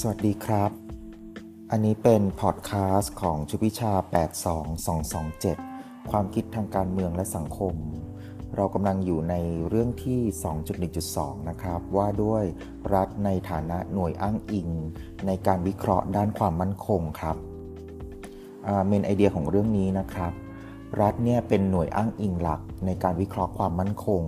สวัสดีครับ อันนี้เป็นพอดแคสต์ของชุพิชา 82227 ความคิดทางการเมืองและสังคม เรากำลังอยู่ในเรื่องที่ 2.1.2 นะครับ ว่าด้วยรัฐในฐานะหน่วยอ้างอิง ในการวิเคราะห์ด้านความมั่นคงครับเมนไอเดียของเรื่องนี้นะครับ รัฐเนี่ยเป็นหน่วยอ้างอิงหลักในการวิเคราะห์ความมั่นคง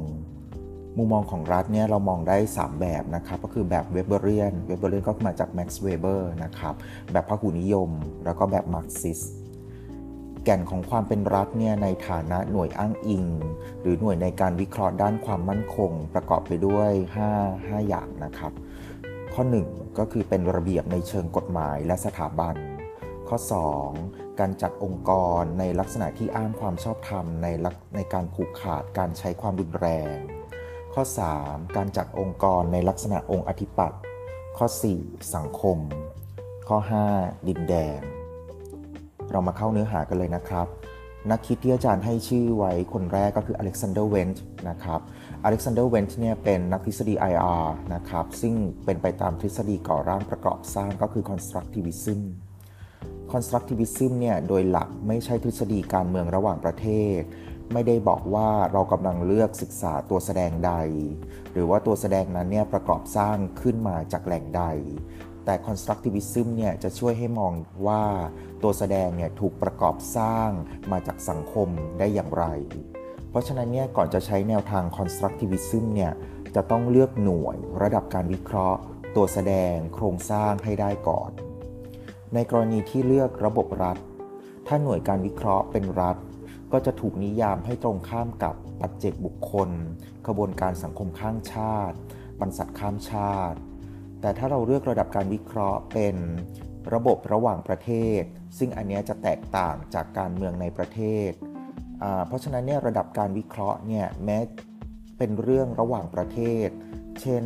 มุมมองของรัฐเนี่ยเรามองได้ 3 แบบนะครับก็คือแบบ Weberian Weberian ก็มาจากแม็กซ์เวเบอร์นะครับแบบพหุนิยม แล้วก็แบบมาร์กซิสต์แก่นของความเป็นรัฐเนี่ยในฐานะหน่วยอ้างอิง หรือหน่วยในการวิเคราะห์ด้านความมั่นคง ประกอบไปด้วย 5 5 อย่างนะครับ ข้อ 1 ก็คือเป็นระเบียบในเชิงกฎหมายและสถาบัน ข้อ 2 การจัดองค์กรในลักษณะที่อ้างความชอบธรรมในในการผูกขาดการใช้ความรุนแรง ข้อ 3. การจัดองค์กรในลักษณะองค์อธิปัตย์ข้อ 4. สังคม ข้อ 5. ดินแดน เรามาเข้าเนื้อหากันเลยนะครับ นักคิดที่อาจารย์ให้ชื่อไว้คนแรกก็คืออเล็กซานเดอร์เวนต์นะครับอเล็กซานเดอร์เวนต์เนี่ยเป็นนักทฤษฎี IR นะครับ ซึ่งเป็นไปตามทฤษฎีก่อร่างประกอบสร้างก็คือ constructivism constructivism เนี่ยโดยหลักไม่ใช่ทฤษฎีการเมืองระหว่างประเทศ ไม่ได้บอกว่าเรากำลังเลือกศึกษาตัวแสดงใด หรือว่าตัวแสดงนั้นเนี่ยประกอบสร้างขึ้นมาจากแหล่งใด แต่ constructivism เนี่ยจะช่วยให้มองว่าตัวแสดงเนี่ยถูกประกอบสร้างมาจากสังคมได้อย่างไร เพราะฉะนั้นเนี่ยก่อนจะใช้แนวทาง constructivism เนี่ยจะต้องเลือกหน่วยระดับการวิเคราะห์ ตัวแสดงโครงสร้างให้ได้ก่อน ในกรณีที่เลือกระบบรัฐ ถ้าหน่วยการวิเคราะห์เป็นรัฐ ก็จะถูกนิยามให้ตรงข้ามกับปัจเจกบุคคล ขบวนการสังคมข้างชาติ บรรษัทข้ามชาติ แต่ถ้าเราเลือกระดับการวิเคราะห์เป็นระบบระหว่างประเทศ ซึ่งอันนี้จะแตกต่างจากการเมืองในประเทศ เพราะฉะนั้นเนี่ยระดับการวิเคราะห์เนี่ยแม้เป็นเรื่องระหว่างประเทศ เช่น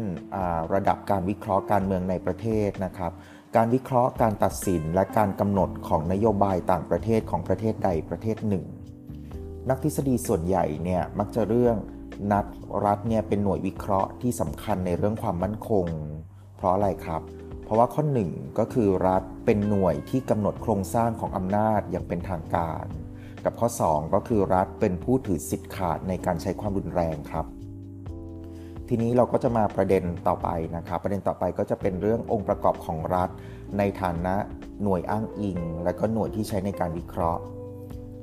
ระดับการวิเคราะห์การเมืองในประเทศนะครับ การวิเคราะห์การตัดสินและการกำหนดของนโยบายต่างประเทศของประเทศใดประเทศหนึ่ง นักทฤษฎีส่วนใหญ่เนี่ยมักจะเรื่องนัดรัฐเนี่ยเป็นหน่วยวิเคราะห์ที่สำคัญในเรื่องความมั่นคง เพราะอะไรครับ เพราะว่าข้อหนึ่งก็คือรัฐเป็นหน่วยที่กำหนดโครงสร้างของอำนาจอย่างเป็นทางการ กับข้อ 2 ก็คือรัฐเป็นผู้ถือสิทธิ์ขาดในการใช้ความรุนแรงครับ ทีนี้เราก็จะมาประเด็นต่อไปนะครับ ประเด็นต่อไปก็จะเป็นเรื่ององค์ประกอบของรัฐ ในฐานะหน่วยอ้างอิง และก็หน่วยที่ใช้ในการวิเคราะห์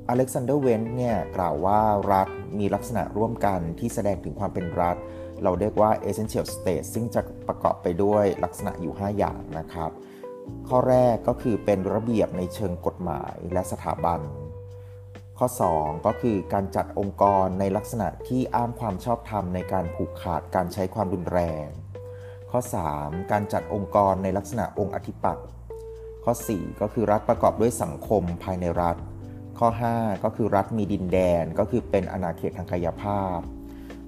อเล็กซานเดอร์เวนต์เนี่ยกล่าวว่ารัฐมีลักษณะร่วมกันที่แสดงถึงความเป็นรัฐ เราเรียกว่า essential state ซึ่งจะประกอบไปด้วยลักษณะอยู่ 5 อย่างนะครับ ข้อแรกก็คือเป็นระเบียบในเชิงกฎหมายและสถาบัน ข้อ 2 ก็คือการจัดองค์กรในลักษณะที่อ้างความชอบธรรมในการผูกขาดการใช้ความรุนแรง ข้อ 3 การจัดองค์กรในลักษณะองค์อธิปัตย์ข้อ 4 ก็คือรัฐประกอบด้วยสังคมภายในรัฐ ข้อ 5 ก็คือรัฐมีดินแดนก็คือเป็นอาณาเขตทางกายภาพ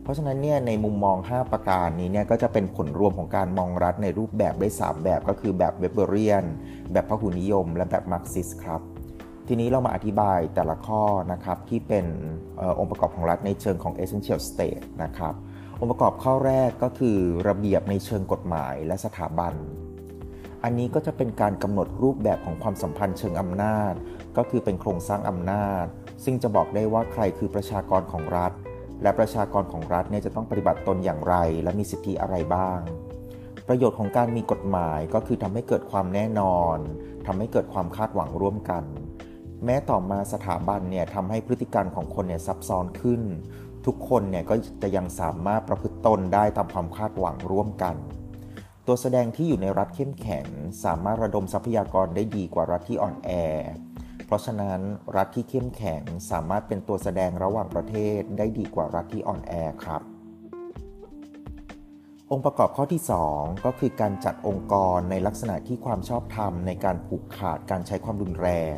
เพราะฉะนั้นเนี่ยในมุมมอง 5 ประการนี้เนี่ยก็จะเป็นผลรวมของการมองรัฐในรูปแบบได้ 3 แบบก็คือแบบเวเบอรียน แบบพหุนิยม และแบบมาร์กซิสครับ ทีนี้เรามาอธิบายแต่ละข้อนะครับที่เป็นอองค์ประกอบของรัฐในเชิงของ essential state นะครับองค์ประกอบข้อแรกก็คือระเบียบในเชิงกฎหมายและสถาบันอันนี้ก็จะเป็นการกำหนดรูปแบบของความสัมพันธ์เชิงอำนาจ ก็คือเป็นโครงสร้างอำนาจ ซึ่งจะบอกได้ว่าใครคือประชากรของรัฐ และประชากรของรัฐเนี่ยจะต้องปฏิบัติตนอย่างไร และมีสิทธิอะไรบ้าง ประโยชน์ของการมีกฎหมายก็คือทำให้เกิดความแน่นอน ทำให้เกิดความคาดหวังร่วมกัน แม้ต่อมาสถาบันเนี่ยทำให้พฤติกรรของคนเนี่ยซับซ้อนขึ้น ทุกคนเนี่ยก็จะยังสามารถประพฤติตนได้ตามความคาดหวังร่วมกันตัวแสดงที่อยู่ในรัฐเข้มแข็ง สามารถระดมทรัพยากรได้ดีกว่ารัฐที่อ่อนแอ ราะฉะนั้นรัฐที่เข้มแข็งสามารถเป็นตัวแสดงระหว่างประเทศได้ดีกว่ารัฐที่อ่อนแอครับ องค์ประกอบข้อที่ 2 ก็คือการจัดองค์กรในลักษณะที่ความชอบธรรมในการผูกขาดการใช้ความรุนแรง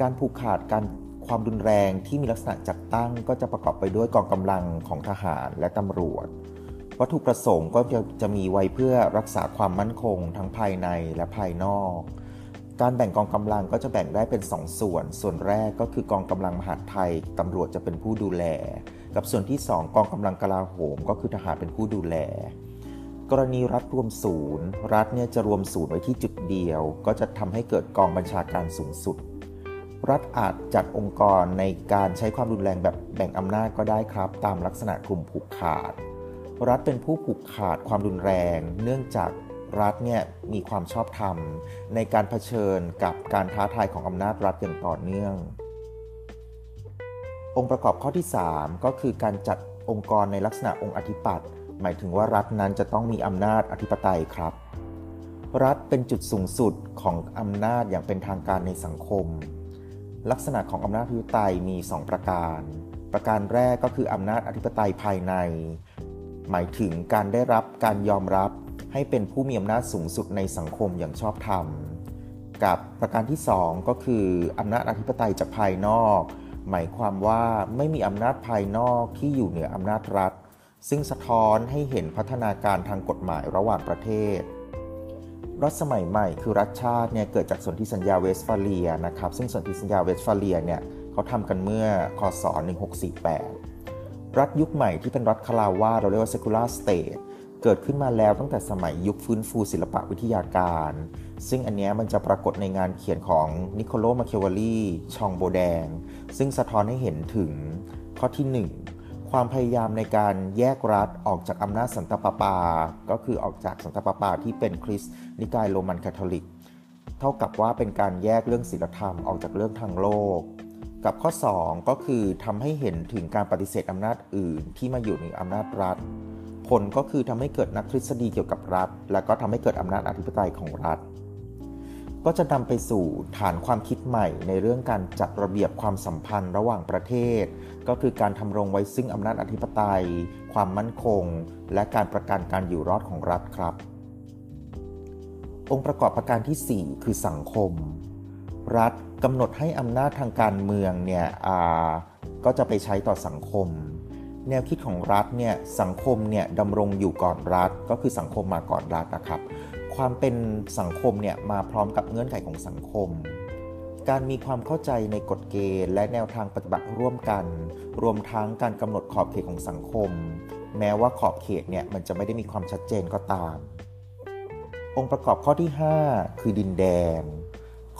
การผูกขาดการความรุนแรงที่มีลักษณะจัดตั้งก็จะประกอบไปด้วยกองกำลังของทหารและตำรวจ วัตถุประสงค์ก็จะจะมีไว้เพื่อรักษาความมั่นคงทั้งภายในและภายนอก การแบ่งกองกำลังก็จะแบ่งได้เป็น 2 ส่วน ส่วนแรกก็คือกองกำลังมหาดไทยตำรวจจะเป็นผู้ดูแล กับส่วนที่ 2 กองกำลังกลาโหม ก็คือทหารเป็นผู้ดูแล กรณีรัฐรวมศูนย์ รัฐเนี่ยจะรวมศูนย์ไว้ที่จุดเดียว ก็จะทำให้เกิดกองบัญชาการสูงสุด รัฐอาจจัดองค์กรในการใช้ความรุนแรงแบบแบ่งอำนาจก็ได้ครับ ตามลักษณะกลุ่มผูกขาด รัฐเป็นผู้ผูกขาดความรุนแรง เนื่องจาก รัฐเนี่ยมีความชอบธรรม ในการเผชิญกับการท้าทายของอำนาจรัฐอย่างต่อเนื่อง องค์ประกอบข้อที่ 3 ก็คือการจัดองค์กรในลักษณะองค์อธิปัตย์หมายถึงว่ารัฐนั้นจะต้องมีอำนาจอธิปไตยครับ รัฐเป็นจุดสูงสุดของอำนาจอย่างเป็นทางการในสังคม ลักษณะของอำนาจอธิปไตยมี 2 ประการ ประการแรกก็คืออำนาจอธิปไตยภายใน หมายถึงการได้รับการยอมรับ ให้เป็นผู้มีอำนาจสูงสุดในสังคมอย่างชอบธรรม กับประการที่ 2 ก็คืออำนาจอธิปไตยจากภายนอก หมายความว่าไม่มีอำนาจภายนอกที่อยู่เหนืออำนาจรัฐ ซึ่งสะท้อนให้เห็นพัฒนาการทางกฎหมายระหว่างประเทศ รัฐสมัยใหม่คือรัฐชาติเนี่ยเกิดจากสนธิสัญญาเวสฟาเลียนะครับ ซึ่งสนธิสัญญาเวสฟาเลียเนี่ยเขาทำกันเมื่อคศ1648 รัฐยุคใหม่ที่เป็นรัฐคาราวาเราเรียกว่า secular state เกิดขึ้นมาแล้วตั้งแต่สมัยยุคฟื้นฟูศิลปะวิทยาการ ซึ่งอันนี้มันจะปรากฏในงานเขียนของนิโคลโลมาเควาลีชองโบแดง ซึ่งสะท้อนให้เห็นถึงข้อที่ 1 ความพยายามในการแยกรัฐออกจากอำนาจสันตปาปา ก็คือออกจากสันตปาปาที่เป็นคริสต์นิกายโรมันคาทอลิก เท่ากับว่าเป็นการแยกเรื่องศีลธรรมออกจากเรื่องทางโลกกับข้อ 2 ก็คือทำให้เห็นถึงการปฏิเสธอำนาจอื่นที่มาอยู่ในอำนาจรัฐ ผลก็คือทำให้เกิดนักทฤษฎีเกี่ยวกับรัฐ และก็ทำให้เกิดอำนาจอธิปไตยของรัฐ ก็จะนำไปสู่ฐานความคิดใหม่ในเรื่องการจัดระเบียบความสัมพันธ์ระหว่างประเทศ ก็คือการทำรงไว้ซึ่งอำนาจอธิปไตย ความมั่นคง และการประกันการอยู่รอดของรัฐครับ องค์ประกอบประการที่ 4 คือสังคม รัฐกำหนดให้อำนาจทางการเมืองเนี่ยก็จะไปใช้ต่อสังคม แนวคิดของรัฐเนี่ยสังคมเนี่ยดำรงอยู่ก่อนรัฐ ก็คือสังคมมาก่อนรัฐนะครับ ความเป็นสังคมเนี่ยมาพร้อมกับเงื่อนไขของสังคม การมีความเข้าใจในกฎเกณฑ์ และแนวทางปฏิบัติร่วมกัน รวมทั้งการกำหนดขอบเขตของสังคม แม้ว่าขอบเขตเนี่ยมันจะไม่ได้มีความชัดเจนก็ตาม องค์ประกอบข้อที่ 5 คือดินแดน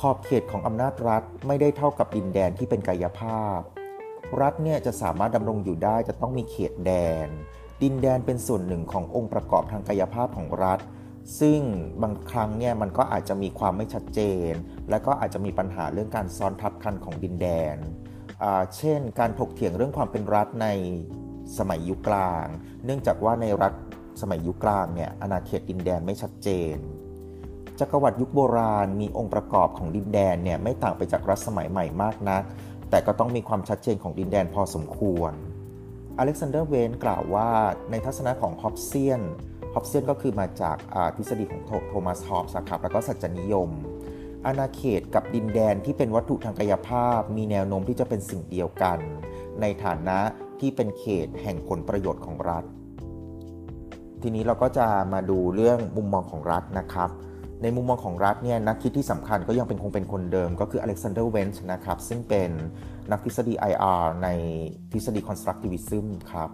ขอบเขตของอำนาจรัฐไม่ได้เท่ากับดินแดนที่เป็นกายภาพ รัฐเนี่ยจะสามารถดำรงอยู่ได้จะต้องมีเขตแดน ดินแดนเป็นส่วนหนึ่งขององค์ประกอบทางกายภาพของรัฐ ซึ่งบางครั้งเนี่ยมันก็อาจจะมีความไม่ชัดเจน และก็อาจจะมีปัญหาเรื่องการซ้อนทับกันของดินแดน เช่น การถกเถียงเรื่องความเป็นรัฐในสมัยยุคกลาง เนื่องจากว่าในรัฐสมัยยุคกลางเนี่ยอาณาเขตดินแดนไม่ชัดเจนจักรวรรดิยุคโบราณมีองค์ประกอบของดินแดนเนี่ยไม่ต่างไปจากรัฐสมัยใหม่มากนัก แต่ก็ต้องมีความชัดเจนของดินแดนพอสมควร อเล็กซานเดอร์เวนกล่าวว่าในทัศนะของฮอบเซียน ฮอบเซียนก็คือมาจากทฤษฎีของโทมัส ฮอบส์ครับแล้วก็สัจจนิยม อาณาเขตกับดินแดนที่เป็นวัตถุทางกายภาพ มีแนวโน้มที่จะเป็นสิ่งเดียวกัน ในฐานะที่เป็นเขตแห่งผลประโยชน์ของรัฐ ทีนี้เราก็จะมาดูเรื่องมุมมองของรัฐนะครับ ในมุมมองของรัฐเนี่ยนักคิดที่สำคัญก็ยังเป็นคงเป็นคนเดิมก็คืออเล็กซานเดอร์เวนต์นะครับ ซึ่งเป็นนักทฤษฎี IR ในทฤษฎี constructivism ครับ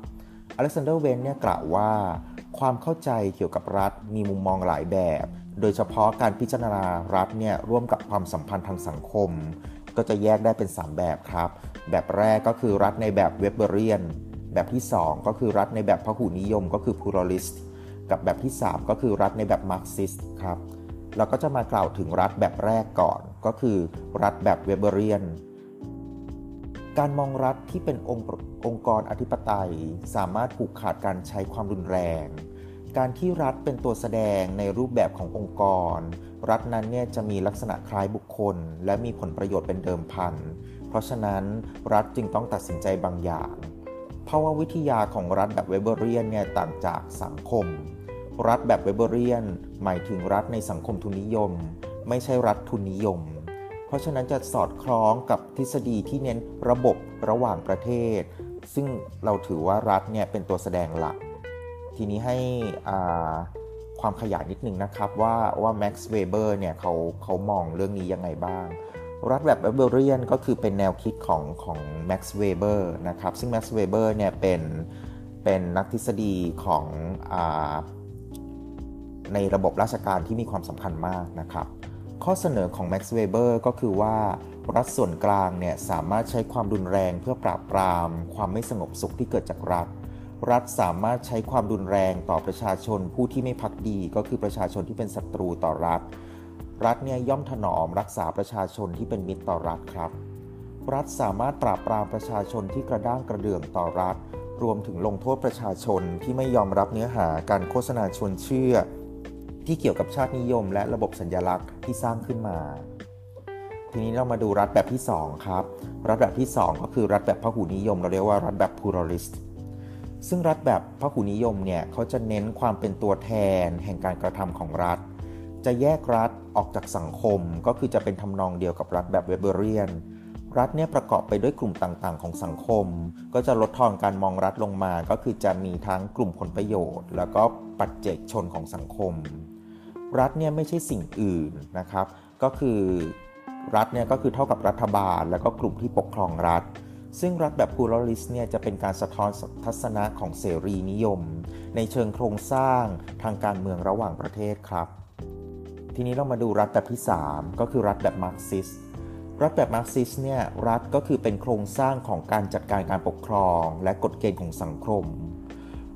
อเล็กซานเดอร์เวนต์เนี่ยกล่าวว่าความเข้าใจเกี่ยวกับรัฐมีมุมมองหลายแบบ โดยเฉพาะการพิจารณารัฐเนี่ยร่วมกับความสัมพันธ์ทางสังคม ก็จะแยกได้เป็น 3 แบบครับ แบบแรกก็คือรัฐในแบบ Weberian แบบที่ 2 ก็คือรัฐในแบบพหุนิยมก็คือ pluralist กับแบบที่ 3 ก็คือรัฐในแบบมาร์กซิสต์ครับ เราก็จะมากล่าวถึงรัฐแบบแรกก่อน ก็คือรัฐแบบ Weberian การมองรัฐที่เป็นองค์องค์กรอธิปไตย สามารถผูกขาดการใช้ความรุนแรง การที่รัฐเป็นตัวแสดงในรูปแบบขององค์กร รัฐนั้นเนี่ยจะมีลักษณะคล้ายบุคคล และมีผลประโยชน์เป็นเดิมพัน เพราะฉะนั้นรัฐจึงต้องตัดสินใจบางอย่างภาวะวิทยาของรัฐแบบเวเบอรียนเนี่ยต่างจากสังคม รัฐแบบเวเบอรียน หมายถึงรัฐในสังคมทุนนิยม ไม่ใช่รัฐทุนนิยม เพราะฉะนั้นจะสอดคล้องกับทฤษฎีที่เน้นระบบระหว่างประเทศ ซึ่งเราถือว่ารัฐเนี่ยเป็นตัวแสดงหลัก ทีนี้ให้ความขยายนิดนึงนะครับว่าว่าแม็กซ์เวเบอร์เนี่ยเขาเขามองเรื่องนี้ยังไงบ้าง รัฐแบบเวเบอรียนก็คือเป็นแนวคิดของของแม็กซ์เวเบอร์นะครับซึ่งแม็กซ์เวเบอร์เนี่ยเป็นเป็นนักทฤษฎีของอ ในระบบราชการที่มีความสำคัญมากนะครับ ข้อเสนอของ Max Weber ก็คือว่า รัฐส่วนกลางเนี่ยสามารถใช้ความรุนแรงเพื่อปราบปราม ความไม่สงบสุขที่เกิดจากรัฐ รัฐสามารถใช้ความรุนแรงต่อประชาชนผู้ที่ไม่พักดี ก็คือประชาชนที่เป็นศัตรูต่อรัฐ รัฐเนี่ยย่อมถนอมรักษาประชาชนที่เป็นมิตรต่อรัฐครับ รัฐสามารถปราบปรามประชาชนที่กระด้างกระเดื่องต่อรัฐรวมถึงลงโทษประชาชนที่ไม่ยอมรับเนื้อหาการโฆษณาชวนเชื่อ ที่เกี่ยวกับชาตินิยม และระบบสัญญลักษณ์ที่สร้างขึ้นมา ทีนี้เรามาดูรัฐแบบที่ 2 ครับ รัฐแบบที่ 2 ก็คือรัฐแบบพหุนิยม เราเรียกว่ารัฐแบบ pluralist ซึ่งรัฐแบบพหุนิยมเนี่ยเขาจะเน้นความเป็นตัวแทน แห่งการกระทำของรัฐ จะแยกรัฐออกจากสังคม ก็คือจะเป็นทำนองเดียวกับรัฐแบบเวเบอเรียน รัฐเนี่ยประกอบไปด้วยกลุ่มต่างๆ ของสังคม ก็จะลดทอนการมองรัฐลงมา ก็คือจะมีทั้งกลุ่มผลประโยชน์ แล้วก็ปัจเจกชนของสังคม รัฐเนี่ยไม่ใช่สิ่งอื่นนะครับ ก็คือรัฐเนี่ยก็คือเท่ากับรัฐบาล แล้วก็กลุ่มที่ปกครองรัฐ ซึ่งรัฐแบบ pluralist เนี่ยจะเป็นการสะท้อนทัศนะของเสรีนิยม ในเชิงโครงสร้างทางการเมืองระหว่างประเทศครับ ทีนี้เรามาดูรัฐแบบที่ 3 ก็คือรัฐแบบมาร์กซิสต์รัฐแบบมาร์กซิสต์เนี่ยรัฐก็คือเป็นโครงสร้างของการจัดการการปกครอง และกฎเกณฑ์ของสังคม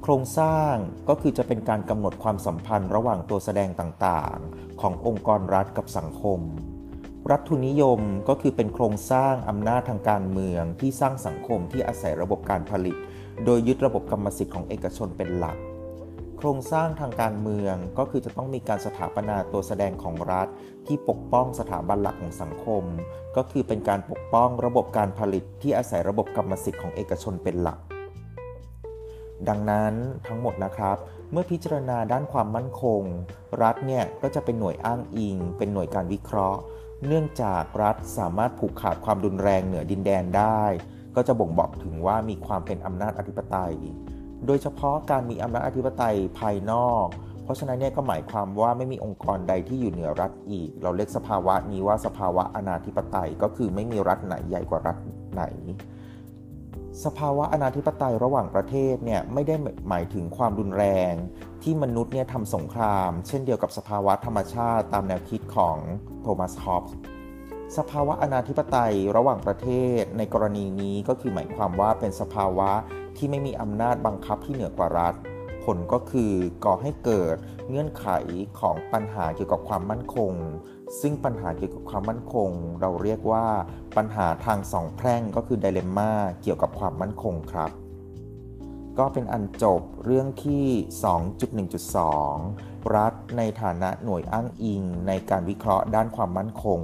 โครงสร้างก็คือจะเป็นการกำหนดความสัมพันธ์ระหว่างตัวแสดงต่างๆ ขององค์กรรัฐกับสังคม รัฐทุนนิยมก็คือเป็นโครงสร้างอำนาจทางการเมืองที่สร้างสังคมที่อาศัยระบบการผลิต โดยยึดระบบกรรมสิทธิ์ของเอกชนเป็นหลัก โครงสร้างทางการเมืองก็คือจะต้องมีการสถาปนาตัวแสดงของรัฐ ที่ปกป้องสถาบันหลักของสังคม ก็คือเป็นการปกป้องระบบการผลิตที่อาศัยระบบกรรมสิทธิ์ของเอกชนเป็นหลัก ดังนั้นทั้งหมดนะครับ เมื่อพิจารณาด้านความมั่นคง รัฐเนี่ยก็จะเป็นหน่วยอ้างอิง เป็นหน่วยการวิเคราะห์ เนื่องจากรัฐสามารถผูกขาดความรุนแรงเหนือดินแดนได้ ก็จะบ่งบอกถึงว่ามีความเป็นอำนาจอธิปไตย โดยเฉพาะการมีอำนาจอธิปไตยภายนอก เพราะฉะนั้นเนี่ยก็หมายความว่าไม่มีองค์กรใดที่อยู่เหนือรัฐอีก เราเรียกสภาวะนี้ว่าสภาวะอนาธิปไตยก็คือไม่มีรัฐไหนใหญ่กว่ารัฐไหน สภาวะอนาธิปไตยระหว่างประเทศเนี่ยไม่ได้หมายถึงความรุนแรง ที่มนุษย์เนี่ยทำสงคราม เช่นเดียวกับสภาวะธรรมชาติตามแนวคิดของโทมัส ฮอปส์สภาวะอนาธิปไตยระหว่างประเทศในกรณีนี้ก็คือหมายความว่าเป็นสภาวะที่ไม่มีอำนาจบังคับที่เหนือกว่ารัฐ ผลก็คือก่อให้เกิดเงื่อนไขของปัญหาเกี่ยวกับความมั่นคง ซึ่งปัญหาเกี่ยวกับความมั่นคง เราเรียกว่าปัญหาทางสองแพร่งก็คือไดเลมม่าเกี่ยวกับความมั่นคงครับ ก็เป็นอันจบเรื่องที่ 2.1.2 รัฐในฐานะหน่วยอ้างอิงในการวิเคราะห์ด้านความมั่นคง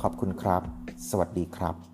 ขอบคุณครับ สวัสดีครับ